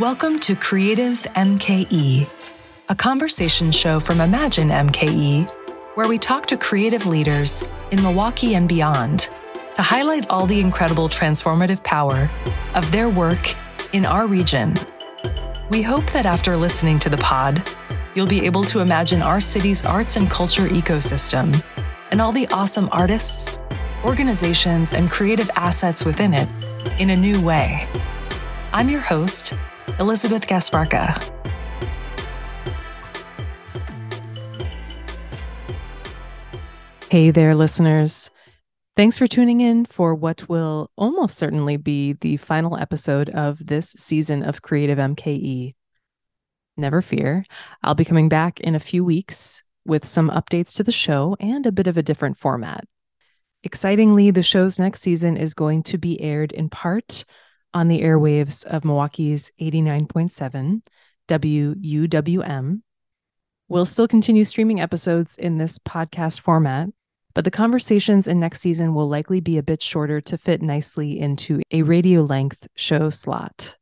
Welcome to Creative MKE, a conversation show from Imagine MKE, where we talk to creative leaders in Milwaukee and beyond to highlight all the incredible transformative power of their work in our region. We hope that after listening to the pod, you'll be able to imagine our city's arts and culture ecosystem and all the awesome artists, organizations, and creative assets within it in a new way. I'm your host, Elisabeth Gasparca. Hey there, listeners. Thanks for tuning in for what will almost certainly be the final episode of this season of Creative MKE. Never fear, I'll be coming back in a few weeks with some updates to the show and a bit of a different format. Excitingly, the show's next season is going to be aired in part on the airwaves of Milwaukee's 89.7 WUWM. We'll still continue streaming episodes in this podcast format, but the conversations in next season will likely be a bit shorter to fit nicely into a radio length show slot.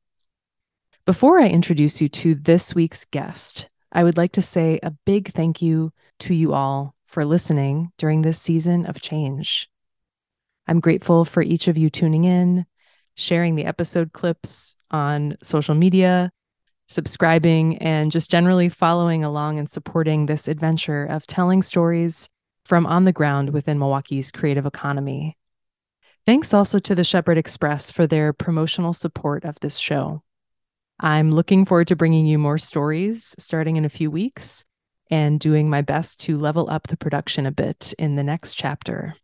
Before I introduce you to this week's guest, I would like to say a big thank you to you all for listening during this season of change. I'm grateful for each of you tuning in, sharing the episode clips on social media, subscribing, and just generally following along and supporting this adventure of telling stories from on the ground within Milwaukee's creative economy. Thanks also to the Shepherd Express for their promotional support of this show. I'm looking forward to bringing you more stories starting in a few weeks and doing my best to level up the production a bit in the next chapter.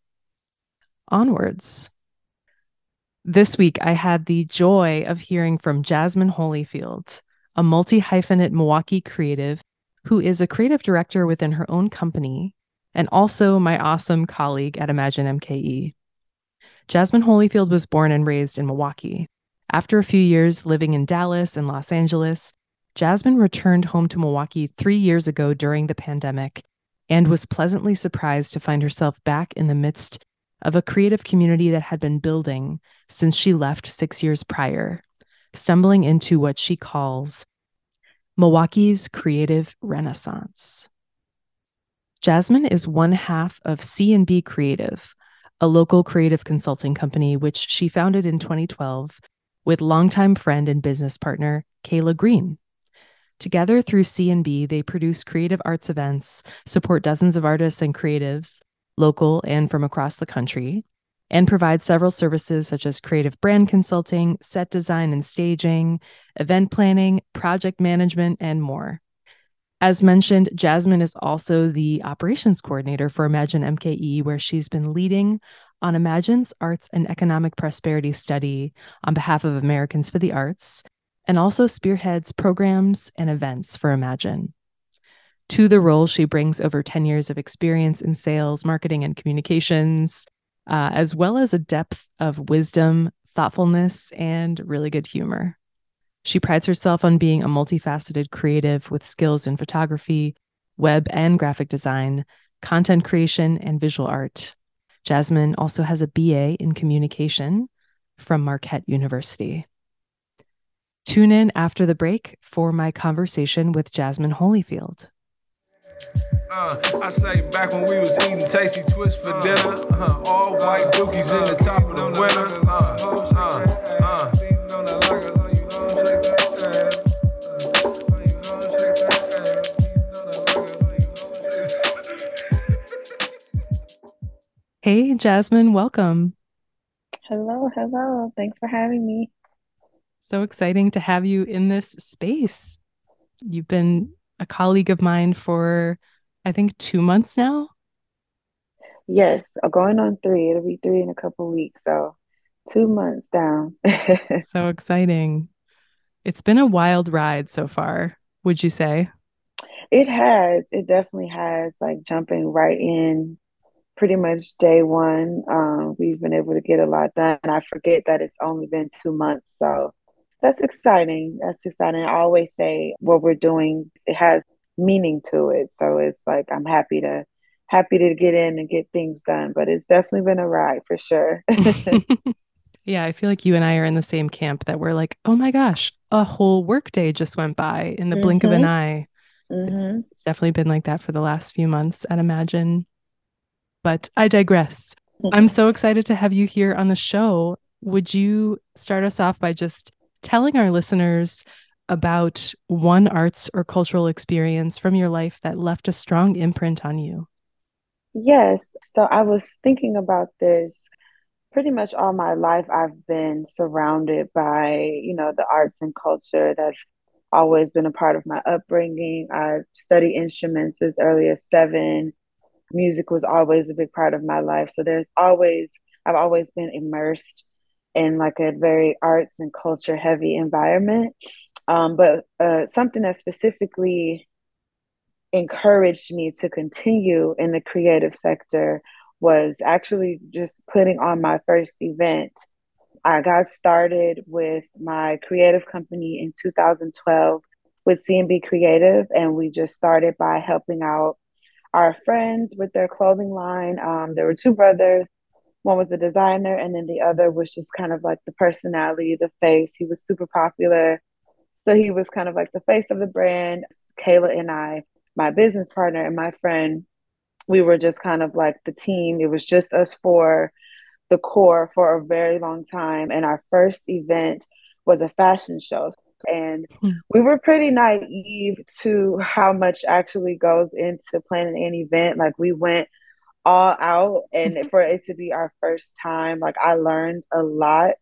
Onwards. This week, I had the joy of hearing from Jazmine Holifield, a multi hyphenate Milwaukee creative who is a creative director within her own company and also my awesome colleague at Imagine MKE. Jazmine Holifield was born and raised in Milwaukee. After a few years living in Dallas and Los Angeles, Jazmine returned home to Milwaukee three years ago during the pandemic and was pleasantly surprised to find herself back in the midst of a creative community that had been building since she left six years prior, stumbling into what she calls Milwaukee's creative renaissance. Jazmine is one half of C&B Creative, a local creative consulting company which she founded in 2012 with longtime friend and business partner Kayla Green. Together through C&B, they produce creative arts events, support dozens of artists and creatives, local and from across the country, and provide several services such as creative brand consulting, set design and staging, event planning, project management, and more. As mentioned, Jazmine is also the operations coordinator for Imagine MKE, where she's been leading on Imagine's Arts and Economic Prosperity Study on behalf of Americans for the Arts, and also spearheads programs and events for Imagine. To the role, she brings over 10 years of experience in sales, marketing, and communications, uh, as well as a depth of wisdom, thoughtfulness, and really good humor. She prides herself on being a multifaceted creative with skills in photography, web and graphic design, content creation, and visual art. Jazmine also has a BA in communication from Marquette University. Tune in after the break for my conversation with Jazmine Holifield. Uh, I say back when we was eating tasty twists for dinner, uh, all white dookies in the top of the winter. Uh, uh, uh. Hey, Jazmine, welcome. Hello, hello. Thanks for having me. So exciting to have you in this space. You've been a colleague of mine for, I think, two months now. Yes, uh, going on three. It'll be three in a couple weeks. So two months down. so exciting. It's been a wild ride so far, would you say? It has. It definitely has. Like jumping right in pretty much day one. Um, we've been able to get a lot done. I forget that it's only been two months. So that's exciting. That's exciting. I always say what we're doing, it has meaning to it. So it's like I'm happy to happy to get in and get things done. But it's definitely been a ride for sure. Yeah, I feel like you and I are in the same camp that we're like, oh my gosh, a whole workday just went by in the mm-hmm. blink of an eye. Mm-hmm. It's, it's, definitely been like that for the last few months I'd Imagine. But I digress. I'm so excited to have you here on the show. Would you start us off by just telling our listeners about one arts or cultural experience from your life that left a strong imprint on you? Yes. So I was thinking about this pretty much all my life I've been surrounded by, you know, the arts and culture that's always been a part of my upbringing. I studied instruments as early as seven. Music was always a big part of my life. So there's always, I've always been immersed in like a very arts and culture heavy environment. Um, but uh, something that specifically encouraged me to continue in the creative sector was actually just putting on my first event. I got started with my creative company in 2012 with C&B Creative, and we just started by helping out our friends with their clothing line. Um, there were two brothers. One was a designer, and then the other was just kind of like the personality, the face. He was super popular. So he was kind of like the face of the brand. Kayla and I, my business partner and my friend, we were just kind of like the team. It was just us four, the core for a very long time. And our first event was a fashion show. And hmm. we were pretty naive to how much actually goes into planning an event. Like we went all out, and for it to be our first time, like I learned a lot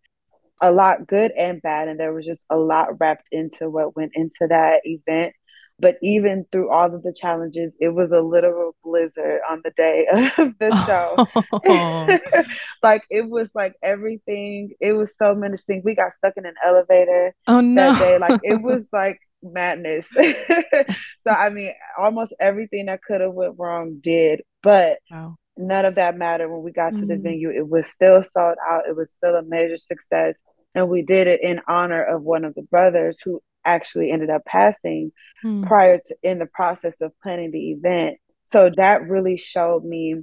a lot good and bad and there was just a lot wrapped into what went into that event but even through all of the challenges, it was a literal blizzard on the day of the show. Like it was like everything, it was so menacing. We got stuck in an elevator oh, no. that day. Like it was like madness. so I mean, almost everything that could have went wrong did, but wow. none of that mattered when we got mm. to the mm. venue. It was still sold out. It was still a major success. And we did it in honor of one of the brothers who actually ended up passing hmm. prior to in the process of planning the event. So that really showed me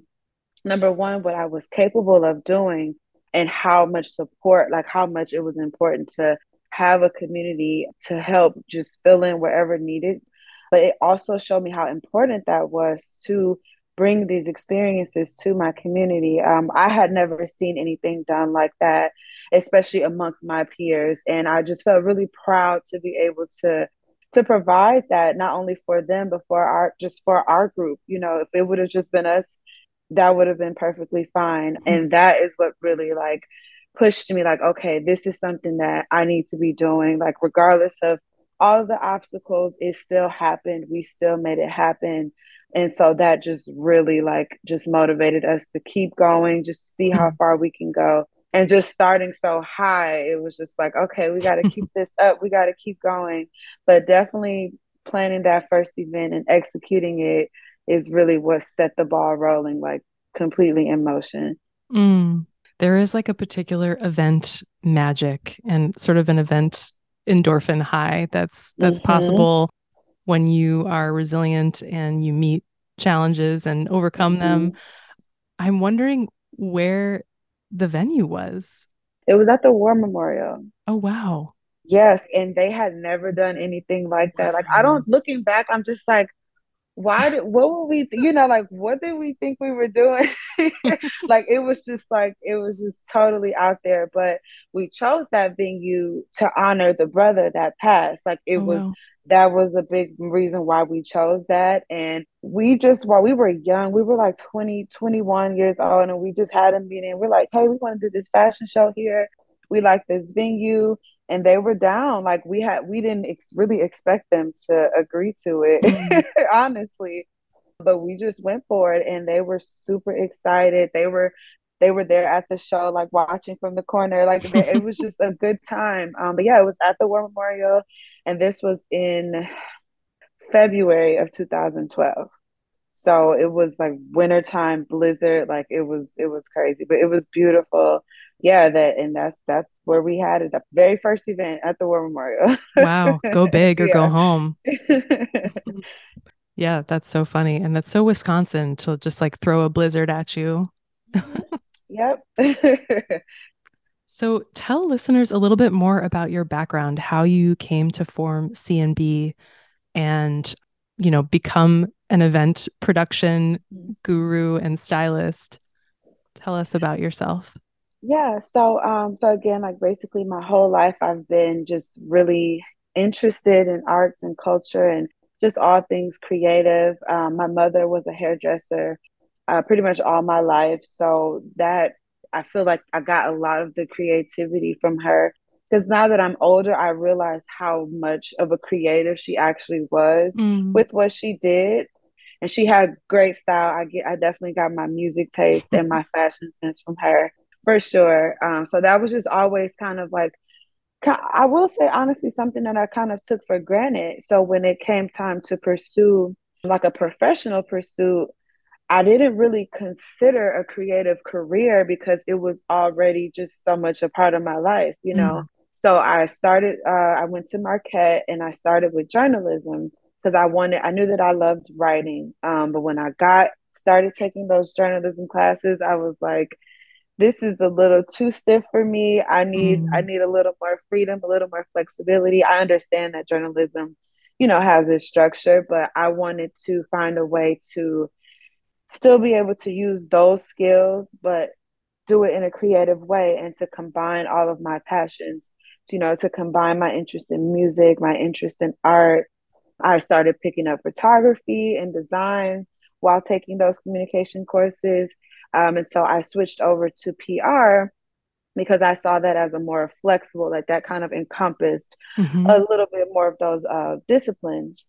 number one what I was capable of doing and how much support, like how much it was important to have a community to help just fill in wherever needed. But it also showed me how important that was to bring these experiences to my community. Um, I had never seen anything done like that especially amongst my peers. And I just felt really proud to be able to to provide that not only for them but for our just for our group. You know, if it would have just been us, that would have been perfectly fine. Mm-hmm. And that is what really like pushed me like, okay, this is something that I need to be doing. Like regardless of all of the obstacles, it still happened. We still made it happen. And so that just really like just motivated us to keep going, just see how mm-hmm. far we can go and just starting so high it was just like okay we got to keep this up we got to keep going but definitely planning that first event and executing it is really what set the ball rolling like completely in motion mm. There is like a particular event magic and sort of an event endorphin high that's that's mm-hmm. possible when you are resilient and you meet challenges and overcome mm-hmm. them i'm wondering where the venue was. It was at the War Memorial. Oh, wow. Yes. And they had never done anything like that. Like, I don't, looking back, I'm just like, why did, what were we, you know, like, what did we think we were doing? like, it was just like, it was just totally out there. But we chose that venue to honor the brother that passed. Like, it oh, was, wow that was a big reason why we chose that. And we just, while we were young, we were like 20, 21 years old, and we just had a meeting. We're like, hey, we want to do this fashion show here. We like this venue. And they were down. Like we had, we didn't ex- really expect them to agree to it, mm-hmm. honestly. But we just went for it, and they were super excited. They were they were there at the show, like watching from the corner. Like it was just a good time. Um, but yeah, it was at the War Memorial, and this was in February of 2012. So it was like wintertime blizzard, like it was it was crazy, but it was beautiful. Yeah, that and that's that's where we had it. The very first event at the War Memorial. wow, go big or yeah. go home. yeah, that's so funny, and that's so Wisconsin to just like throw a blizzard at you. yep. So tell listeners a little bit more about your background, how you came to form C&B and, you know, become an event production guru and stylist. Tell us about yourself. Yeah, so um so again, like basically my whole life I've been just really interested in arts and culture and just all things creative. Um, my mother was a hairdresser uh, pretty much all my life, so that I feel like I got a lot of the creativity from her. Because now that I'm older, I realize how much of a creative she actually was Mm. with what she did. And she had great style. I get, I definitely got my music taste and my fashion sense from her for sure. Um, so that was just always kind of like I will say honestly something that I kind of took for granted. So when it came time to pursue like a professional pursuit, I didn't really consider a creative career because it was already just so much a part of my life, you know. Mm. So I started uh, I went to Marquette and I started with journalism because I wanted I knew that I loved writing. Um, but when I got started taking those journalism classes, I was like this is a little too stiff for me. I need I Mm. need a little more freedom, a little more flexibility. I understand that journalism, you know, has its structure, but I wanted to find a way to still be able to use those skills, but do it in a creative way and to combine all of my passions, you know, to combine my interest in music, my interest in art. I started picking up photography and design while taking those communication courses. Um, and so I switched over to PR because I saw that as a more flexible, like that kind of encompassed Mm-hmm. a little bit more of those uh, disciplines.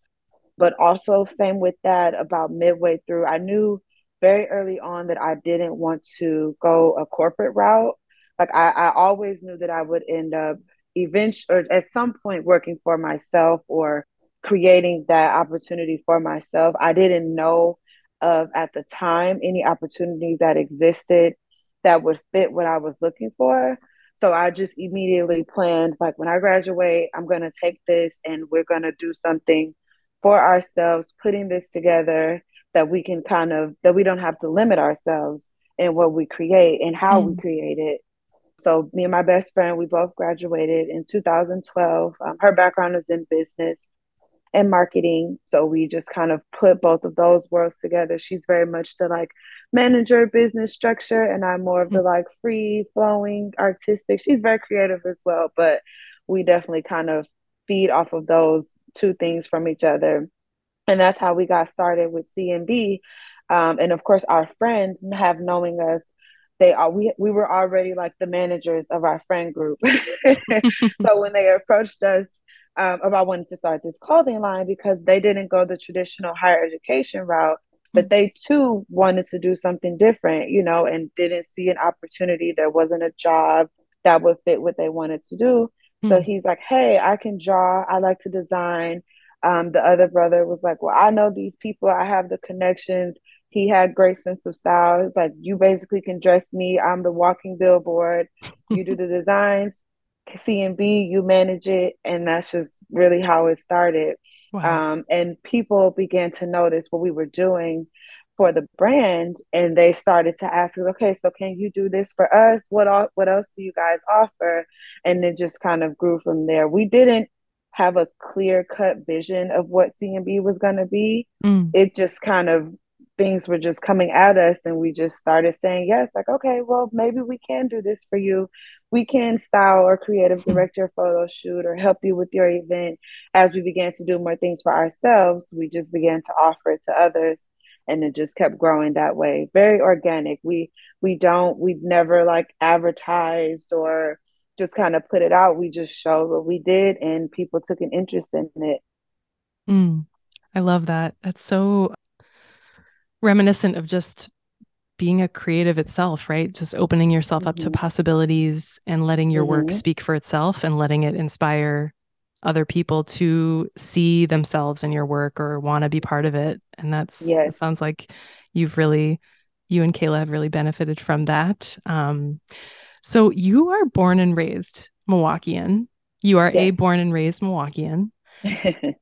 But also, same with that, about midway through, I knew very early on that I didn't want to go a corporate route. Like, I, I always knew that I would end up eventually, or at some point, working for myself or creating that opportunity for myself. I didn't know of at the time any opportunities that existed that would fit what I was looking for. So I just immediately planned like when I graduate, I'm going to take this and we're going to do something for ourselves, putting this together that we can kind of that we don't have to limit ourselves in what we create and how we Mm. create it. So me and my best friend, we both graduated in 2012. Um, her background is in business and marketing. So we just kind of put both of those worlds together. She's very much the like manager business structure, and I'm more of the like free flowing artistic. She's very creative as well, but we definitely kind of feed off of those two things from each other. And that's how we got started with C&B. Um, and of course, our friends have knowing us. They are we we were already like the managers of our friend group. so when they approached us um, about wanting to start this clothing line because they didn't go the traditional higher education route, but they too wanted to do something different, you know, and didn't see an opportunity. There wasn't a job that would fit what they wanted to do. So Mm. he's like, hey, I can draw. I like to design. Um, the other brother was like, well, I know these people. I have the connections. He had great sense of style. It's like, you basically can dress me. I'm the walking billboard. You do the designs. C and B, you manage it, and that's just really how it started. Wow. Um, and people began to notice what we were doing for the brand, and they started to ask "Okay, so can you do this for us? What all, what else do you guys offer?" And it just kind of grew from there. We didn't have a clear cut vision of what C&B was going to be. Mm. It just kind of things were just coming at us and we just started saying yes like okay well maybe we can do this for you we can style or creative direct your photo shoot or help you with your event. As we began to do more things for ourselves we just began to offer it to others and it just kept growing that way. Very organic. We we don't we've never like advertised or just kind of put it out. We just showed what we did and people took an interest in it. Mm. I love that. That's so reminiscent of just being a creative itself, right? Just opening yourself up to Mhm. possibilities and letting your work Mhm. speak for itself and letting it inspire other people to see themselves in your work or want to be part of it. And that's it sounds like you've really you and Kayla have really benefited from that. Um, so you are born and raised Milwaukeean. You are a born and raised Milwaukeean.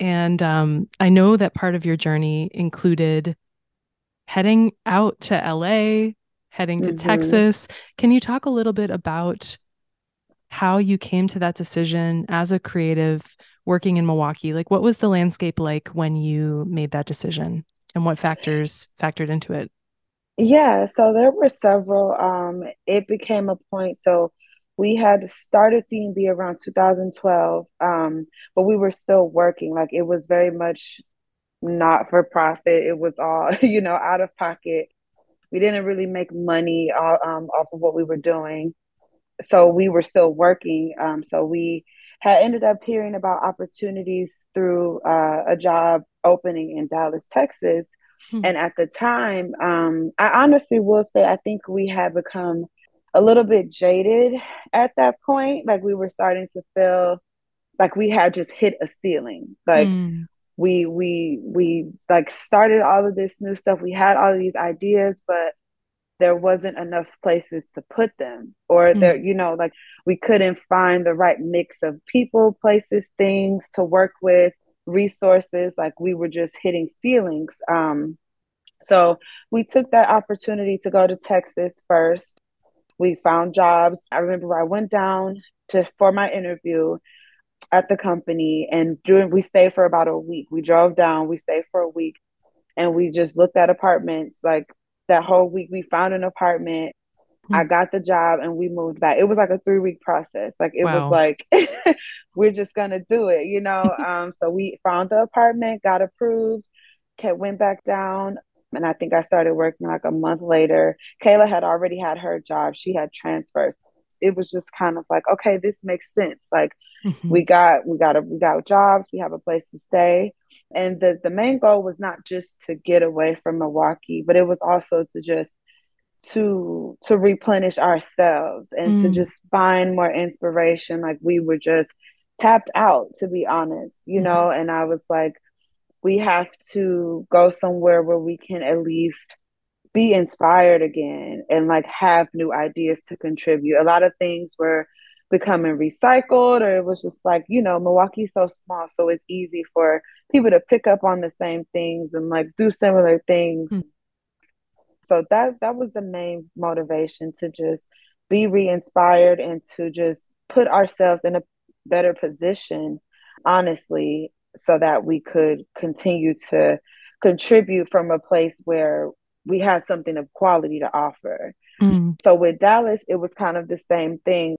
And um, I know that part of your journey included heading out to LA, heading to mm-hmm. Texas. Can you talk a little bit about how you came to that decision as a creative working in Milwaukee? Like, what was the landscape like when you made that decision and what factors factored into it? Yeah, so there were several. Um, it became a point. So we had started C&B around 2012, um, but we were still working. Like it was very much not for profit. It was all, you know, out of pocket. We didn't really make money um, off of what we were doing. So we were still working. Um, so we had ended up hearing about opportunities through uh, a job opening in Dallas, Texas. Hmm. And at the time, um, I honestly will say, I think we had become a little bit jaded at that point. Like we were starting to feel like we had just hit a ceiling. Like mm. We we we like started all of this new stuff. We had all of these ideas, but there wasn't enough places to put them. Or mm. there, you know, like we couldn't find the right mix of people, places, things to work with, resources. Like we were just hitting ceilings. Um so we took that opportunity to go to Texas first we found jobs. I remember I went down to for my interview at the company and during we stayed for about a week. We drove down, we stayed for a week and we just looked at apartments like that whole week we found an apartment. Mm-hmm. I got the job and we moved back. It was like a 3 week process. Like it wow. was like we're just going to do it, you know. um so we found the apartment, got approved, kept went back down and I think I started working like a month later. Kayla had already had her job. She had transferred. It was just kind of like, okay, this makes sense. Like mm-hmm. we got we got a we got jobs, we have a place to stay. And the the main goal was not just to get away from Milwaukee, but it was also to just to to replenish ourselves and mm. to just find more inspiration. Like we were just tapped out, to be honest, you mm-hmm. know, and I was like, we have to go somewhere where we can at least be inspired again and like have new ideas to contribute. A lot of things were becoming recycled or it was just like, you know, Milwaukee's so small, so it's easy for people to pick up on the same things and like do similar things. Mm. So that that was the main motivation to just be re-inspired and to just put ourselves in a better position honestly so that we could continue to contribute from a place where we had something of quality to offer. Mm. So with Dallas, it was kind of the same thing.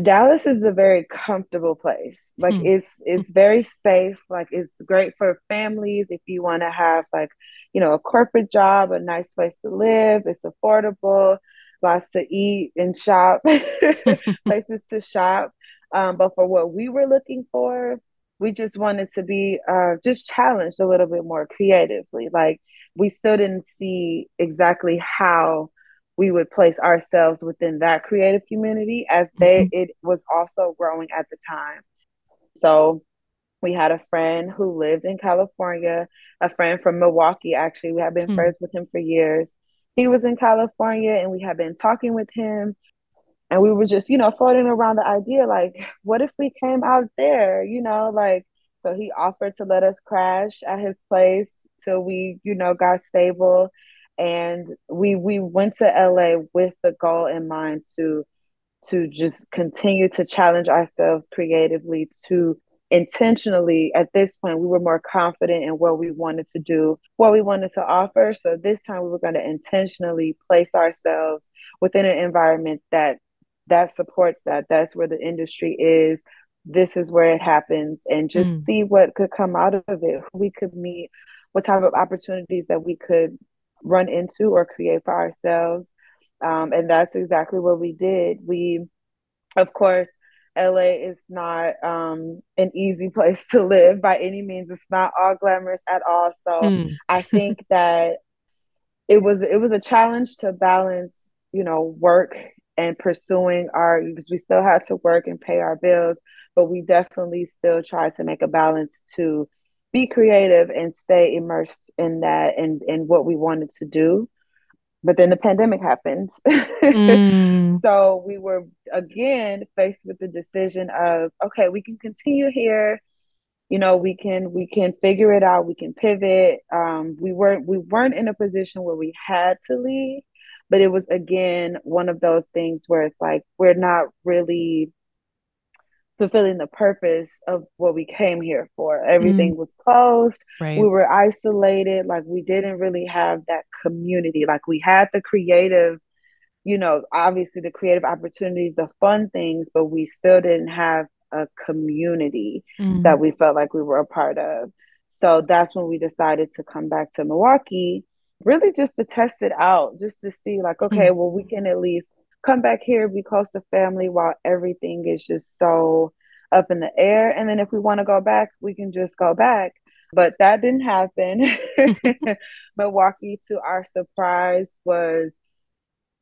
Dallas is a very comfortable place. Like mm. it's it's very safe. Like it's great for families if you want to have like, you know, a corporate job, a nice place to live. It's affordable, lots to eat and shop, places to shop. Um, but for what we were looking for, we just wanted to be uh, just challenged a little bit more creatively. Like we still didn't see exactly how we would place ourselves within that creative community as they mm-hmm. it was also growing at the time. So we had a friend who lived in California, a friend from Milwaukee actually. We have been mm-hmm. friends with him for years. He was in California and we had been talking with him and we were just you know floating around the idea like what if we came out there you know like so he offered to let us crash at his place till we you know got stable and we we went to LA with the goal in mind to to just continue to challenge ourselves creatively to intentionally at this point we were more confident in what we wanted to do what we wanted to offer so this time we were going to intentionally place ourselves within an environment that that supports that. That's where the industry is. This is where it happens, and just mm. see what could come out of it. who We could meet what type of opportunities that we could run into or create for ourselves. Um, and that's exactly what we did. We, of course, LA is not um, an easy place to live by any means. It's not all glamorous at all. So mm. I think that it was it was a challenge to balance, you know, work and pursuing our because we still had to work and pay our bills, but we definitely still tried to make a balance to be creative and stay immersed in that and in what we wanted to do. But then the pandemic happened. Mm. so we were again faced with the decision of okay, we can continue here. You know, we can we can figure it out, we can pivot. Um, we weren't we weren't in a position where we had to leave but it was again one of those things where it's like we're not really fulfilling the purpose of what we came here for. Everything mm. was closed. Right. We were isolated. Like we didn't really have that community. Like we had the creative, you know, obviously the creative opportunities, the fun things, but we still didn't have a community mm. that we felt like we were a part of. So that's when we decided to come back to Milwaukee, really just to test it out, just to see, like, okay, mm. well, we can at least come back here, be close to family while everything is just so up in the air. And then if we want to go back, we can just go back. But that didn't happen. Milwaukee, to our surprise, was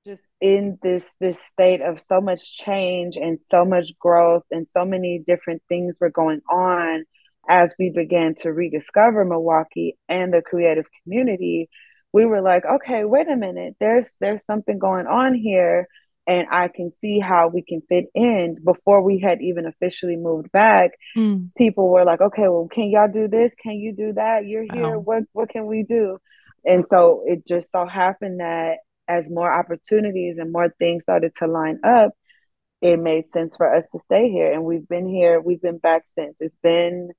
just in this this state of so much change and so much growth and so many different things were going on as we began to rediscover Milwaukee and the creative community we were like okay wait a minute there's there's something going on here and I can see how we can fit in before we had even officially moved back. Mm. People were like, okay, well, can y'all do this? Can you do that? You're here. Wow. What what can we do? And so it just so happened that as more opportunities and more things started to line up, it made sense for us to stay here. And we've been here, we've been back since. It's been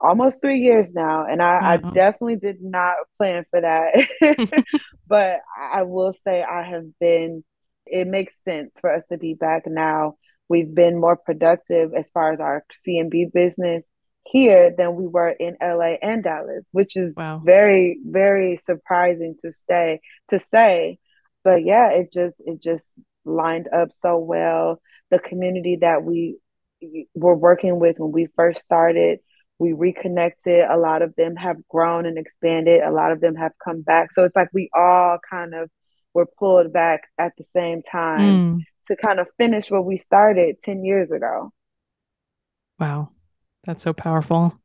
almost three years now. And I. I definitely did not plan for that. but I will say I have been it makes sense for us to be back now. We've been more productive as far as our C&B business here than we were in LA and Dallas, which is wow. very, very surprising to stay to say. But yeah, it just it just lined up so well. The community that we were working with when we first started, we reconnected. A lot of them have grown and expanded. A lot of them have come back. So it's like we all kind of were pulled back at the same time mm. to kind of finish what we started 10 years ago. Wow. That's so powerful.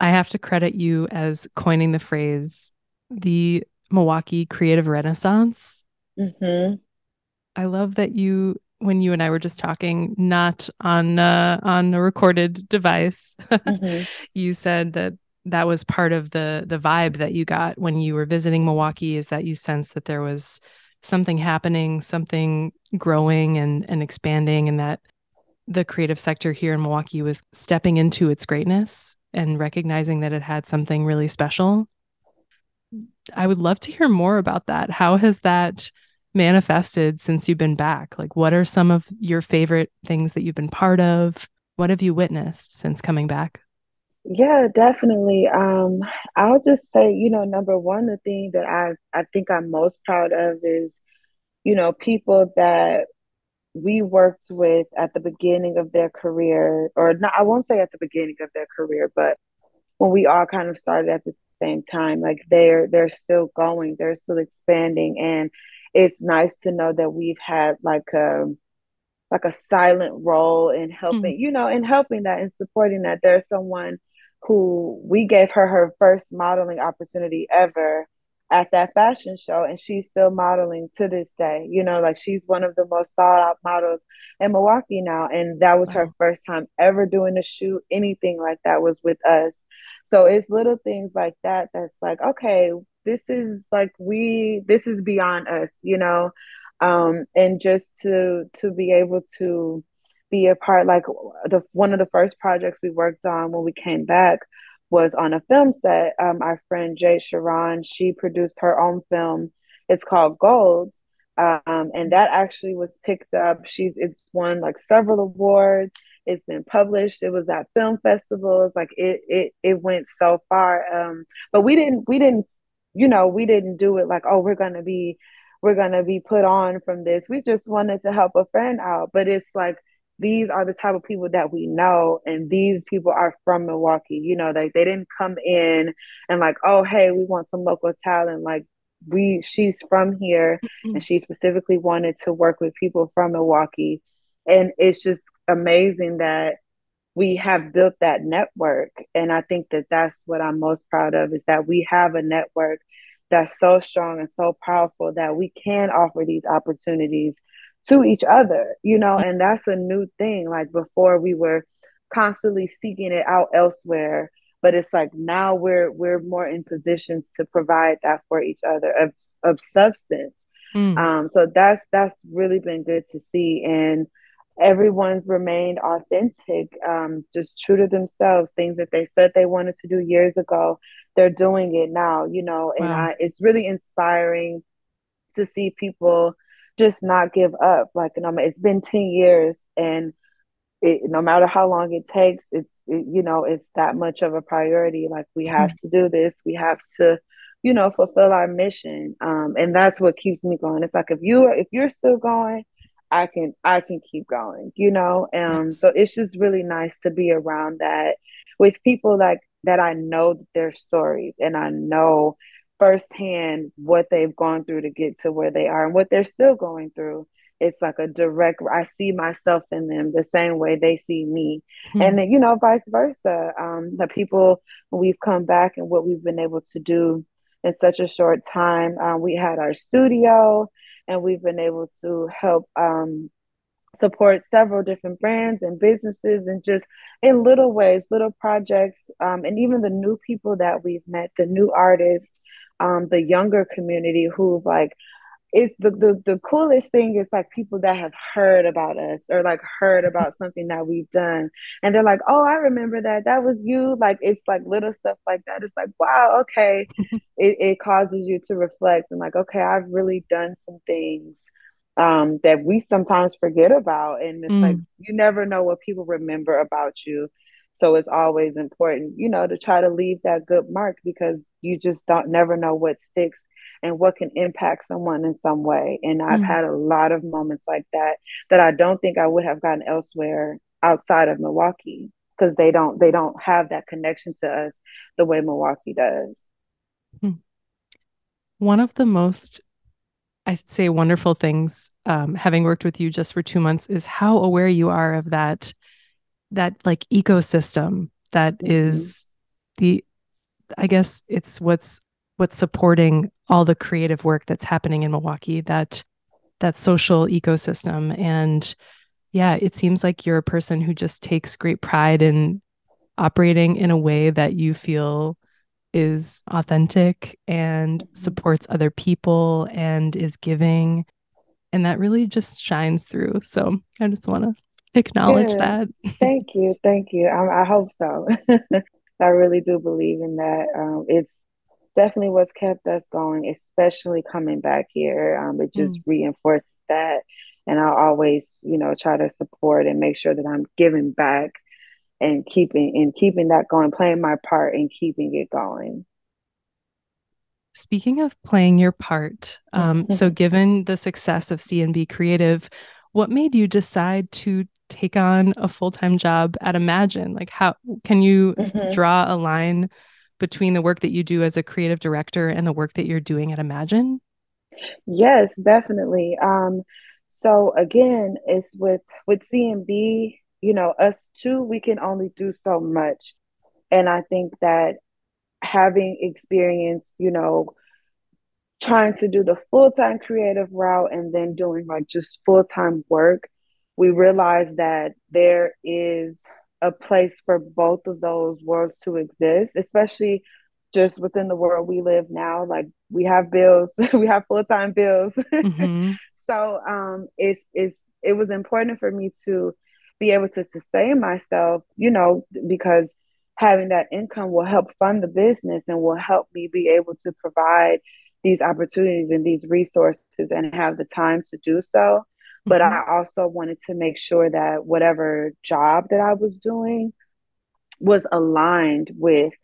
I have to credit you as coining the phrase the Milwaukee Creative Renaissance. Mm-hmm. I love that you, when you and I were just talking, not on uh, on a recorded device, mm-hmm. you said that that was part of the the vibe that you got when you were visiting Milwaukee. Is that you sensed that there was something happening, something growing and, and expanding, and that the creative sector here in Milwaukee was stepping into its greatness and recognizing that it had something really special. I would love to hear more about that. How has that manifested since you've been back? Like, what are some of your favorite things that you've been part of? What have you witnessed since coming back? Yeah, definitely. Um, I'll just say, you know, number one, the thing that I I think I'm most proud of is, you know, people that we worked with at the beginning of their career, or not, I won't say at the beginning of their career, but when we all kind of started at the same time, like they're they're still going, they're still expanding, and it's nice to know that we've had like a um, like a silent role in helping, mm-hmm. you know, in helping that and supporting that. There's someone who we gave her her first modeling opportunity ever at that fashion show and she's still modeling to this day. You know like she's one of the most sought out models in milwaukee now and that was wow. her first time ever doing a shoot anything like that was with us. So it's little things like that that's like okay this is like we this is beyond us you know? Um and just to to be able to be a part like the one of the first projects we worked on when we came back was on a film set. Um, our friend jay sharon she produced her own film. It's called gold. Um, and that actually was picked up. She's it's won like several awards. It's been published. It was at film festivals. Like it it it went so far. Um, but we didn't we didn't you know we didn't do it like oh we're gonna be we're gonna be put on from this. We just wanted to help a friend out. But it's like these are the type of people that we know and these people are from milwaukee you know they, they didn't come in and like oh hey we want some local talent like we she's from here mm-hmm. and she specifically wanted to work with people from milwaukee and it's just amazing that we have built that network and i think that that's what i'm most proud of is that we have a network that's so strong and so powerful that we can offer these opportunities to each other, you know, and that's a new thing. Like before we were constantly seeking it out elsewhere, but it's like now we're we're more in positions to provide that for each other of of substance. Mm. Um, so that's that's really been good to see. And everyone's remained authentic, um, just true to themselves. Things that they said they wanted to do years ago, they're doing it now. You know, and wow. I, it's really inspiring to see people just not give up. Like, you know, it's been ten years, and it, no matter how long it takes, it's it, you know, it's that much of a priority. Like, we mm-hmm. have to do this. We have to you know fulfill our mission um, and that's what keeps me going it's like if you are, if you're still going I can I can keep going, you know. Um, yes. so it's just really nice to be around that with people like that I know their stories and I know firsthand what they've gone through to get to where they are and what they're still going through. It's like a direct I see myself in them the same way they see me. Mm-hmm. And then, you know, vice versa. Um, the people we've come back and what we've been able to do in such a short time. Um, we had our studio and we've been able to help um, support several different brands and businesses and just in little ways little projects um, and even the new people that we've met the new artists um, the younger community who like it's the, the the coolest thing is like people that have heard about us or like heard about something that we've done. And they're like oh i remember that. That was you. Like it's like little stuff like that. It's like wow okay. It, it causes you to reflect and like okay i've really done some things um, that we sometimes forget about. And it's mm. like you never know what people remember about you so it's always important you know to try to leave that good mark because you just don't never know what sticks and what can impact someone in some way. And I've mm had a lot of moments like that that I don't think I would have gotten elsewhere outside of Milwaukee because they don't they don't have that connection to us the way Milwaukee does. Hmm. One of the most I'd say wonderful things um, having worked with you just for two months is how aware you are of that that like ecosystem that mm-hmm. is the I guess it's what's what's supporting all the creative work that's happening in Milwaukee, that that social ecosystem. And yeah, it seems like you're a person who just takes great pride in operating in a way that you feel is authentic and supports other people and is giving. And that really just shines through. So I just want to acknowledge that. Thank you. Thank you. I, I hope so. I really do believe in that. Um, it's definitely what's kept us going, especially coming back here. Um, it just mm. reinforces that. And I always, you know, try to support and make sure that I'm giving back and keeping and keeping that going, playing my part and keeping it going. Speaking of playing your part, um, so given the success of C&B Creative, what made you decide to take on a full time job at Imagine? Like, how can you mm-hmm. draw a line between the work that you do as a creative director and the work that you're doing at Imagine? Yes, definitely. Um, so again, it's with with C&B, you know, us too we can only do so much. And I think that having experience, you know, trying to do the full-time creative route and then doing like just full-time work, we realize that there is a place for both of those worlds to exist, especially just within the world we live now. Like we have bills, we have full time bills. Mm-hmm. so um, it's it's it was important for me to be able to sustain myself, you know, because having that income will help fund the business and will help me be able to provide these opportunities and these resources and have the time to do so. But mm-hmm. I also wanted to make sure that whatever job that I was doing was aligned with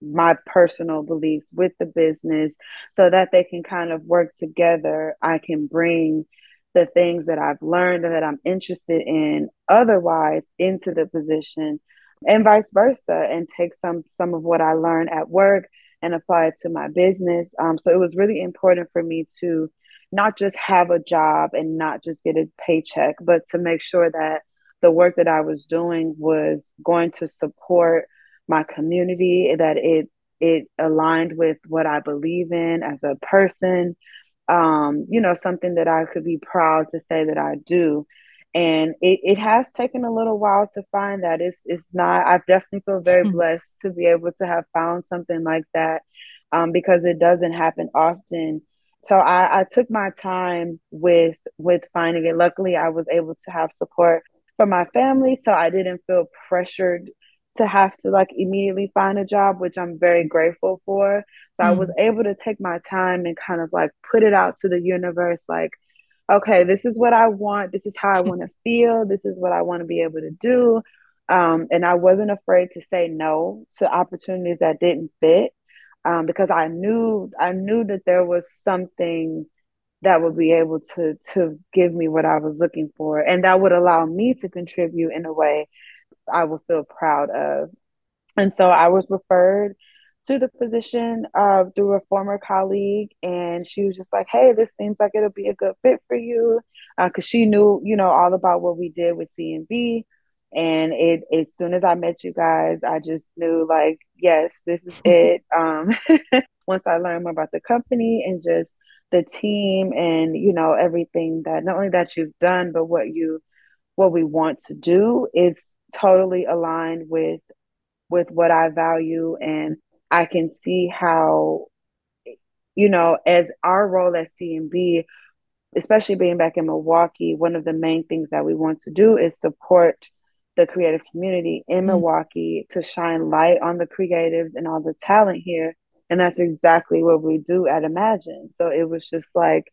my personal beliefs with the business so that they can kind of work together. I can bring the things that I've learned and that I'm interested in otherwise into the position and vice versa and take some some of what I learned at work and apply it to my business. Um, so it was really important for me to not just have a job and not just get a paycheck, but to make sure that the work that I was doing was going to support my community, that it it aligned with what I believe in as a person, um, you know, something that I could be proud to say that I do. And it, it has taken a little while to find that. It's it's not I definitely feel very hmm. blessed to be able to have found something like that. Um, because it doesn't happen often so I, I took my time with with finding it. Luckily, I was able to have support from my family, so I didn't feel pressured to have to like immediately find a job, which I'm very grateful for. So mm. I was mm. able to take my time and kind of like put it out to the universe, like, okay, this is what I want. This is how I want to feel. This is what I want to be able to do. Um, and I wasn't afraid to say no to opportunities that didn't fit um, because I knew I knew that there was something that would be able to to give me what I was looking for, and that would allow me to contribute in a way I would feel proud of. And so I was referred to the position uh, through a former colleague, and she was just like, "Hey, this seems like it'll be a good fit for you," because uh, she knew, you know, all about what we did with C&B. And it as soon as I met you guys, I just knew like, yes, this is it. Um, once I learned more about the company and just the team and you know everything that not only that you've done, but what you what we want to do is totally aligned with with what I value and I can see how you know as our role at C&B especially being back in Milwaukee one of the main things that we want to do is support the creative community in mm-hmm. Milwaukee to shine light on the creatives and all the talent here. And that's exactly what we do at Imagine. So it was just like,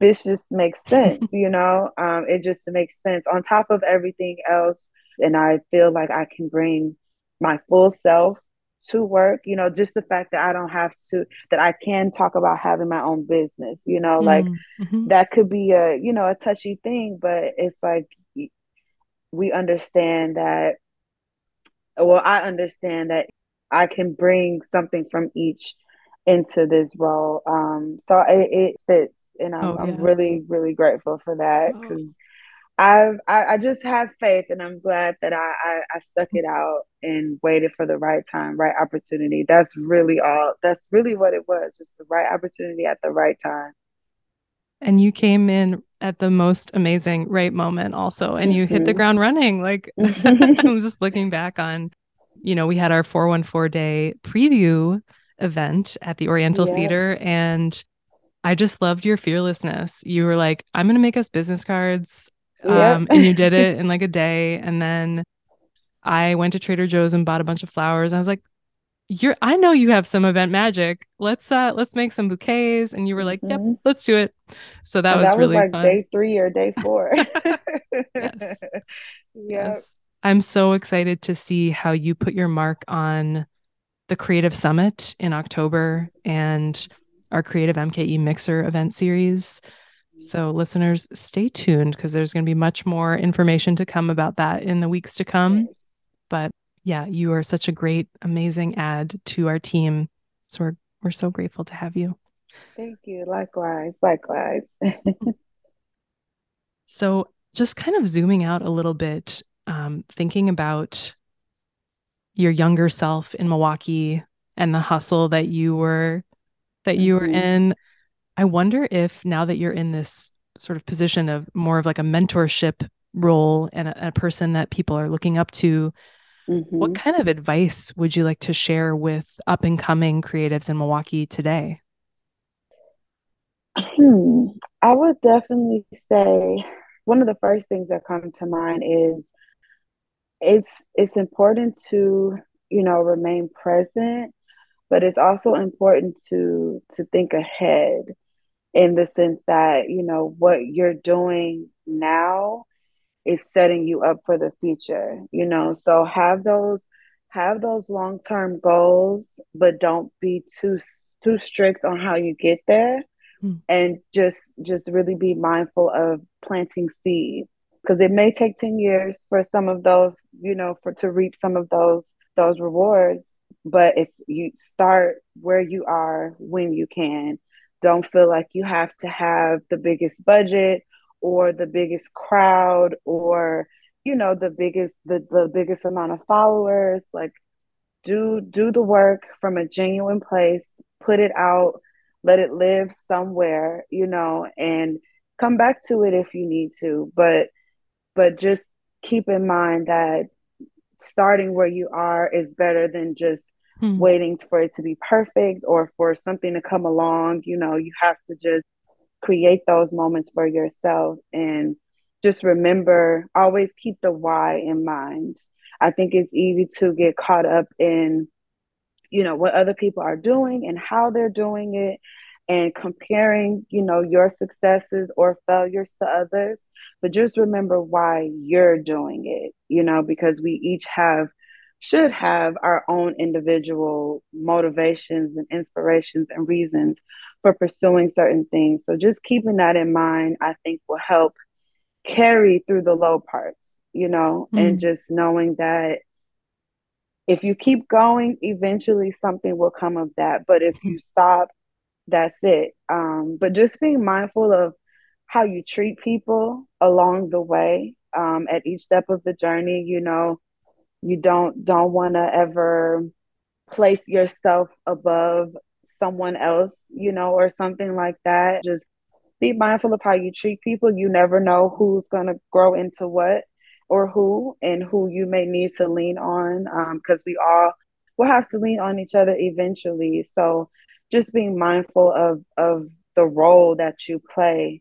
this just makes sense, you know? Um, it just makes sense on top of everything else. And I feel like I can bring my full self to work, you know, just the fact that I don't have to, that I can talk about having my own business, you know, mm-hmm. like that could be a, you know, a touchy thing, but it's like we understand that well i understand that i can bring something from each into this role um so it, it fits and i'm, oh, yeah. I'm really really grateful for that because oh. I've I, I, just have faith and I'm glad that I, I, I stuck it out and waited for the right time, right opportunity. That's really all that's really what it was, just the right opportunity at the right time. And you came in at the most amazing right moment also and you mm-hmm. hit the mm-hmm. ground running like i'm just looking back on you know we had our 414 day preview event at the oriental yeah. theater and i just loved your fearlessness you were like i'm going to make us business cards um, and you did it in like a day and then i went to trader joe's and bought a bunch of flowers i was like you're I know you have some event magic. Let's uh let's make some bouquets. And you were like, Yep, mm-hmm. let's do it. So that was that really was like fun. day three or day four. yes. Yep. Yes. I'm so excited to see how you put your mark on the Creative Summit in October and our Creative MKE Mixer event series. So, listeners, stay tuned because there's going to be much more information to come about that in the weeks to come. But yeah, you are such a great, amazing add to our team. So we're we're so grateful to have you. Thank you. Likewise. Likewise. so just kind of zooming out a little bit, um, thinking about your younger self in Milwaukee and the hustle that you were that you mm-hmm. were in. I wonder if now that you're in this sort of position of more of like a mentorship role and a, a person that people are looking up to, Mm-hmm. What kind of advice would you like to share with up and coming creatives in Milwaukee today? Hmm. I would definitely say one of the first things that come to mind is it's it's important to you know remain present but it's also important to to think ahead in the sense that you know what you're doing now is setting you up for the future you know? So have those have those long-term goals but don't be too too strict on how you get there mm. and just just really be mindful of planting seeds. Because it may take 10 years for some of those you know for to reap some of those those rewards but if you start where you are when you can. Don't feel like you have to have the biggest budget or the biggest crowd or you know the biggest the, the biggest amount of followers like do do the work from a genuine place put it out let it live somewhere you know and come back to it if you need to but but just keep in mind that starting where you are is better than just mm. waiting for it to be perfect or for something to come along. You know, you have to just create those moments for yourself and just remember, always keep the why in mind. I think it's easy to get caught up in, you know, what other people are doing and how they're doing it and comparing, you know, your successes or failures to others. But just remember why you're doing it, you know, because we each have should have our own individual motivations and inspirations and reasons for pursuing certain things. So just keeping that in mind, I think will help carry through the low parts, you know, mm. and just knowing that if you keep going, eventually something will come of that. But if you stop, that's it. Um, but just being mindful of how you treat people along the way um, at each step of the journey, you know, you don't don't want to ever place yourself above someone else, you know, or something like that. Just be mindful of how you treat people. You never know who's going to grow into what or who and who you may need to lean on because um, we all will have to lean on each other eventually. So just being mindful of of the role that you play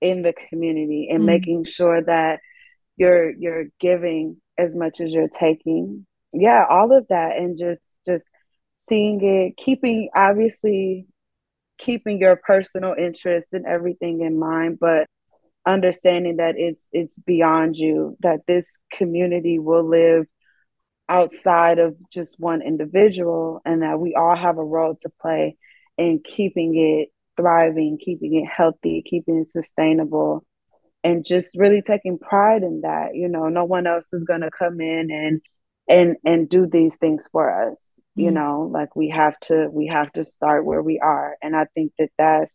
in the community and mm making sure that you're you're giving as much as you're taking. Yeah, all of that and just just seeing it, keeping obviously keeping your personal interests and everything in mind, but understanding that it's it's beyond you, that this community will live outside of just one individual and that we all have a role to play in keeping it thriving, keeping it healthy, keeping it sustainable and just really taking pride in that you know no one else is going to come in and and and do these things for us you mm-hmm. know like we have to we have to start where we are and i think that that's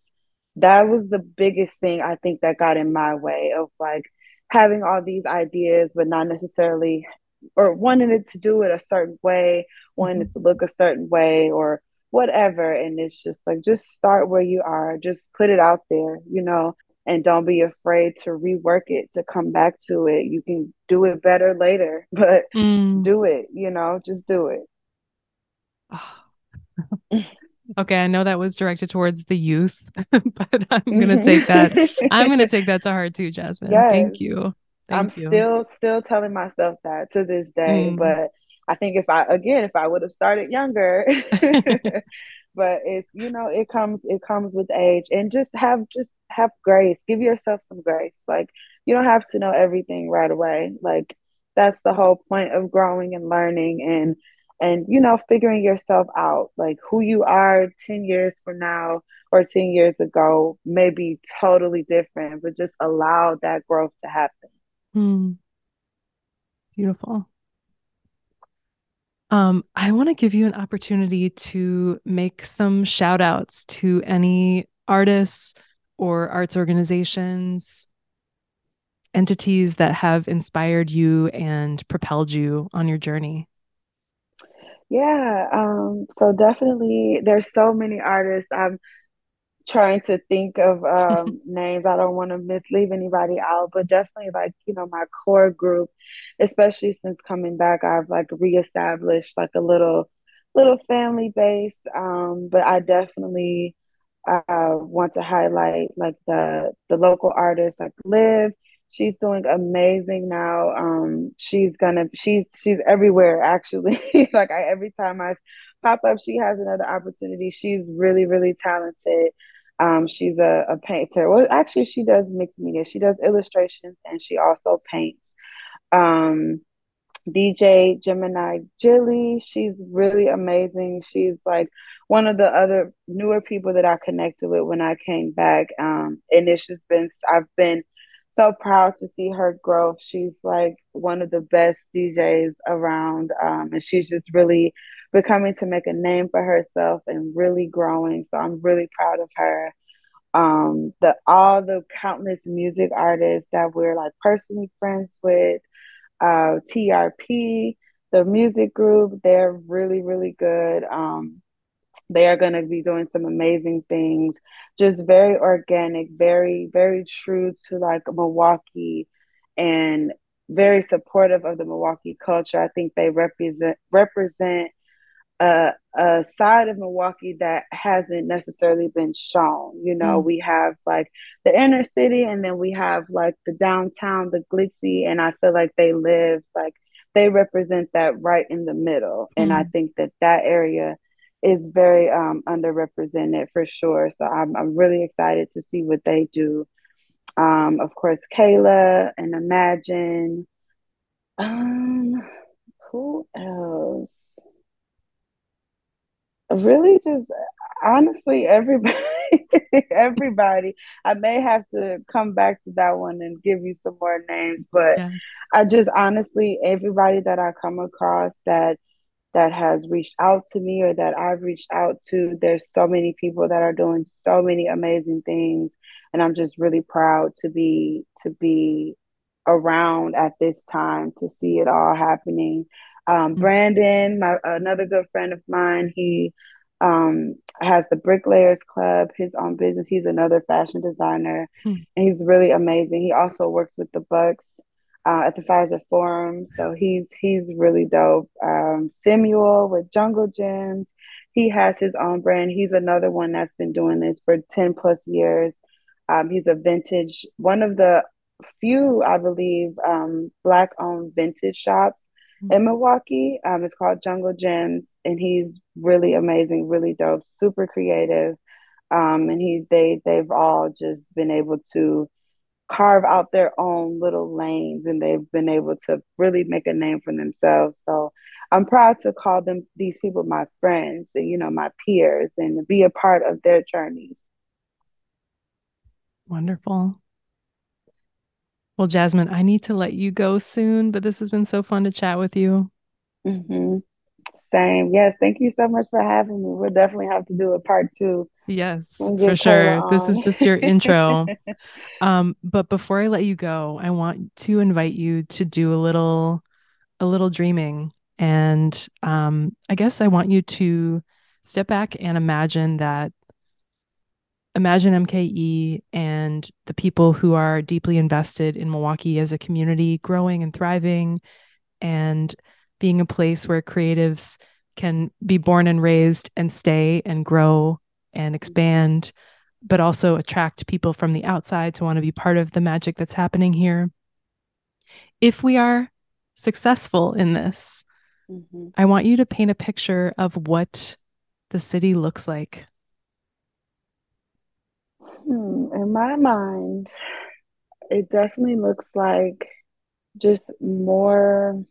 that was the biggest thing i think that got in my way of like having all these ideas but not necessarily or wanting it to do it a certain way wanting mm-hmm. it to look a certain way or whatever and it's just like just start where you are just put it out there you know and don't be afraid to rework it to come back to it you can do it better later but mm. do it you know just do it okay i know that was directed towards the youth but i'm gonna take that i'm gonna take that to heart too Jazmine yes. thank you thank i'm you. still still telling myself that to this day mm. but i think if i again if i would have started younger but it's you know it comes it comes with age and just have just have grace give yourself some grace like you don't have to know everything right away like that's the whole point of growing and learning and and you know figuring yourself out like who you are 10 years from now or 10 years ago may be totally different but just allow that growth to happen hmm. beautiful um, I want to give you an opportunity to make some shout outs to any artists or arts organizations, entities that have inspired you and propelled you on your journey. Yeah, um, so definitely there's so many artists. I'm trying to think of um, names. I don't want to misleave anybody out, but definitely like, you know, my core group, especially since coming back, I've like reestablished like a little little family base. Um, but I definitely uh, want to highlight like the the local artists like Liv. She's doing amazing now. Um, she's gonna she's she's everywhere actually. like I, every time I pop up, she has another opportunity. She's really really talented. Um, she's a, a painter. Well, actually, she does mixed media. She does illustrations and she also paints. Um, DJ Gemini Jilly, she's really amazing. She's like one of the other newer people that I connected with when I came back. Um, and it's just been, I've been so proud to see her growth. She's like one of the best DJs around. Um, and she's just really becoming to make a name for herself and really growing. So I'm really proud of her. Um, the all the countless music artists that we're like personally friends with, uh, TRP, the music group, they're really, really good. Um, they are going to be doing some amazing things, just very organic, very, very true to like Milwaukee and very supportive of the Milwaukee culture. I think they represent represent a, a side of Milwaukee that hasn't necessarily been shown. You know, mm. we have like the inner city and then we have like the downtown, the glitzy, and I feel like they live like they represent that right in the middle. Mm. And I mm. think that that area is very um, underrepresented for sure. So I'm, I'm really excited to see what they do. Um, of course, Kayla and Imagine. Um, who else? really just honestly everybody everybody i may have to come back to that one and give you some more names but yes. i just honestly everybody that i come across that that has reached out to me or that i've reached out to there's so many people that are doing so many amazing things and i'm just really proud to be to be around at this time to see it all happening um, mm-hmm. Brandon, my another good friend of mine, he um, has the Bricklayers Club, his own business. He's another fashion designer, hmm. and he's really amazing. He also works with the Bucks uh, at the Fiserv Forum, so he's he's really dope. Um, Samuel with Jungle Gems, he has his own brand. He's another one that's been doing this for ten plus years. Um, he's a vintage, one of the few, I believe, um, black-owned vintage shops mm-hmm. in Milwaukee. Um, it's called Jungle Gems, and he's really amazing, really dope, super creative. Um, and he they they've all just been able to carve out their own little lanes, and they've been able to really make a name for themselves. So I'm proud to call them these people my friends, and you know my peers, and be a part of their journeys. Wonderful. Well, Jazmine, I need to let you go soon, but this has been so fun to chat with you. Mm-hmm. Same. Yes. Thank you so much for having me. We'll definitely have to do a part two. Yes, for sure. This is just your intro. um, but before I let you go, I want to invite you to do a little, a little dreaming. And um, I guess I want you to step back and imagine that Imagine MKE and the people who are deeply invested in Milwaukee as a community growing and thriving and being a place where creatives can be born and raised and stay and grow and expand, but also attract people from the outside to want to be part of the magic that's happening here. If we are successful in this, mm-hmm. I want you to paint a picture of what the city looks like Hmm, in my mind, it definitely looks like just more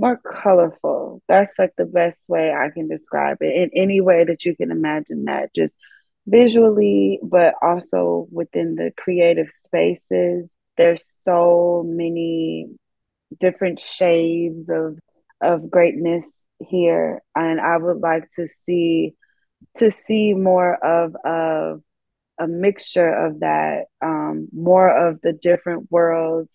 more colorful. That's like the best way I can describe it in any way that you can imagine that just visually, but also within the creative spaces. There's so many different shades of of greatness here and I would like to see to see more of of a mixture of that, um, more of the different worlds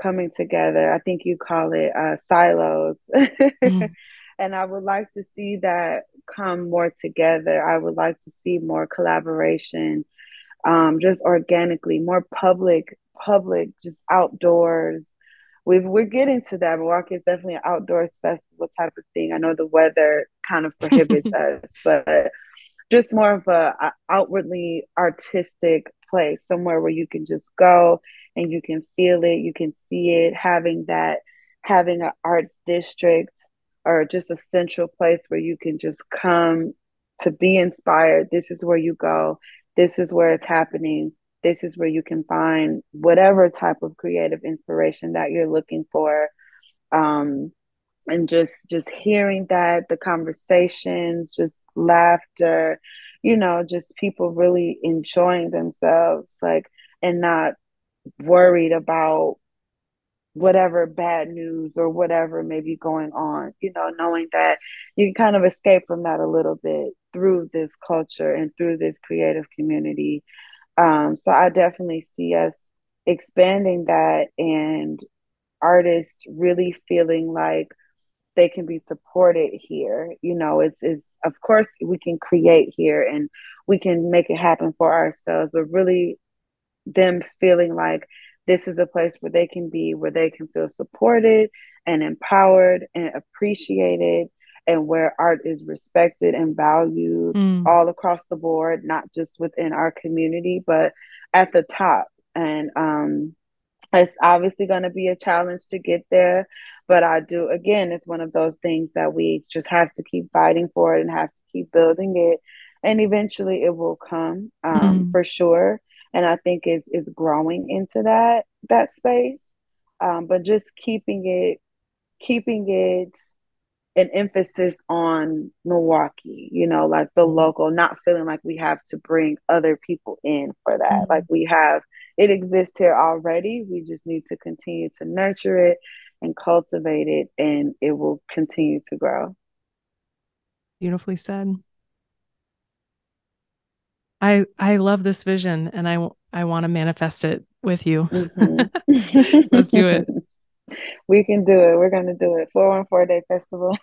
coming together. I think you call it uh, silos. mm-hmm. And I would like to see that come more together. I would like to see more collaboration, um, just organically, more public, public, just outdoors. we we're getting to that. Milwaukee is definitely an outdoors festival type of thing. I know the weather kind of prohibits us, but just more of a, a outwardly artistic place, somewhere where you can just go and you can feel it, you can see it, having that, having an arts district or just a central place where you can just come to be inspired. This is where you go. This is where it's happening. This is where you can find whatever type of creative inspiration that you're looking for. Um, and just just hearing that the conversations just laughter you know just people really enjoying themselves like and not worried about whatever bad news or whatever may be going on you know knowing that you can kind of escape from that a little bit through this culture and through this creative community um, so i definitely see us expanding that and artists really feeling like they can be supported here. You know, it's, it's of course we can create here and we can make it happen for ourselves, but really them feeling like this is a place where they can be, where they can feel supported and empowered and appreciated and where art is respected and valued mm. all across the board, not just within our community, but at the top. And um, it's obviously going to be a challenge to get there. But I do, again, it's one of those things that we just have to keep fighting for it and have to keep building it. And eventually it will come um, mm. for sure. And I think it's, it's growing into that that space. Um, but just keeping it keeping it an emphasis on Milwaukee, you know, like the local, not feeling like we have to bring other people in for that. Mm-hmm. Like we have, it exists here already. We just need to continue to nurture it and cultivate it, and it will continue to grow. Beautifully said. I I love this vision, and I I want to manifest it with you. Mm-hmm. Let's do it. We can do it. We're going to do it. 414 Day Festival.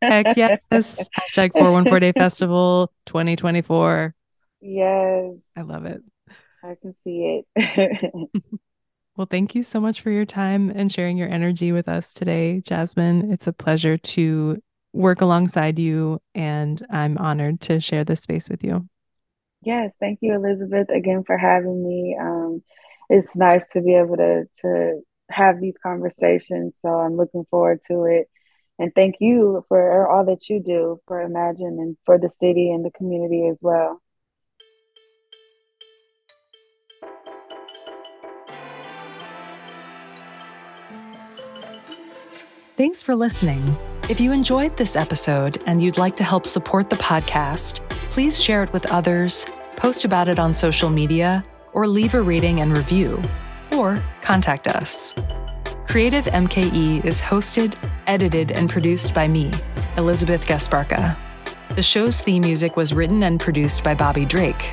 Heck yes. Hashtag 414 Day Festival 2024. Yes. I love it. I can see it. well, thank you so much for your time and sharing your energy with us today, Jazmine. It's a pleasure to work alongside you, and I'm honored to share this space with you. Yes, thank you, Elisabeth, again for having me. Um, it's nice to be able to to have these conversations. So I'm looking forward to it. And thank you for all that you do for Imagine and for the city and the community as well. Thanks for listening. If you enjoyed this episode and you'd like to help support the podcast, please share it with others, post about it on social media, or leave a rating and review or contact us. Creative MKE is hosted, edited, and produced by me, Elisabeth Gasparka. The show's theme music was written and produced by Bobby Drake.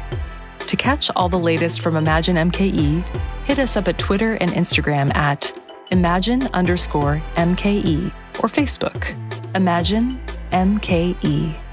To catch all the latest from Imagine MKE, hit us up at Twitter and Instagram at Imagine underscore MKE or Facebook, Imagine MKE.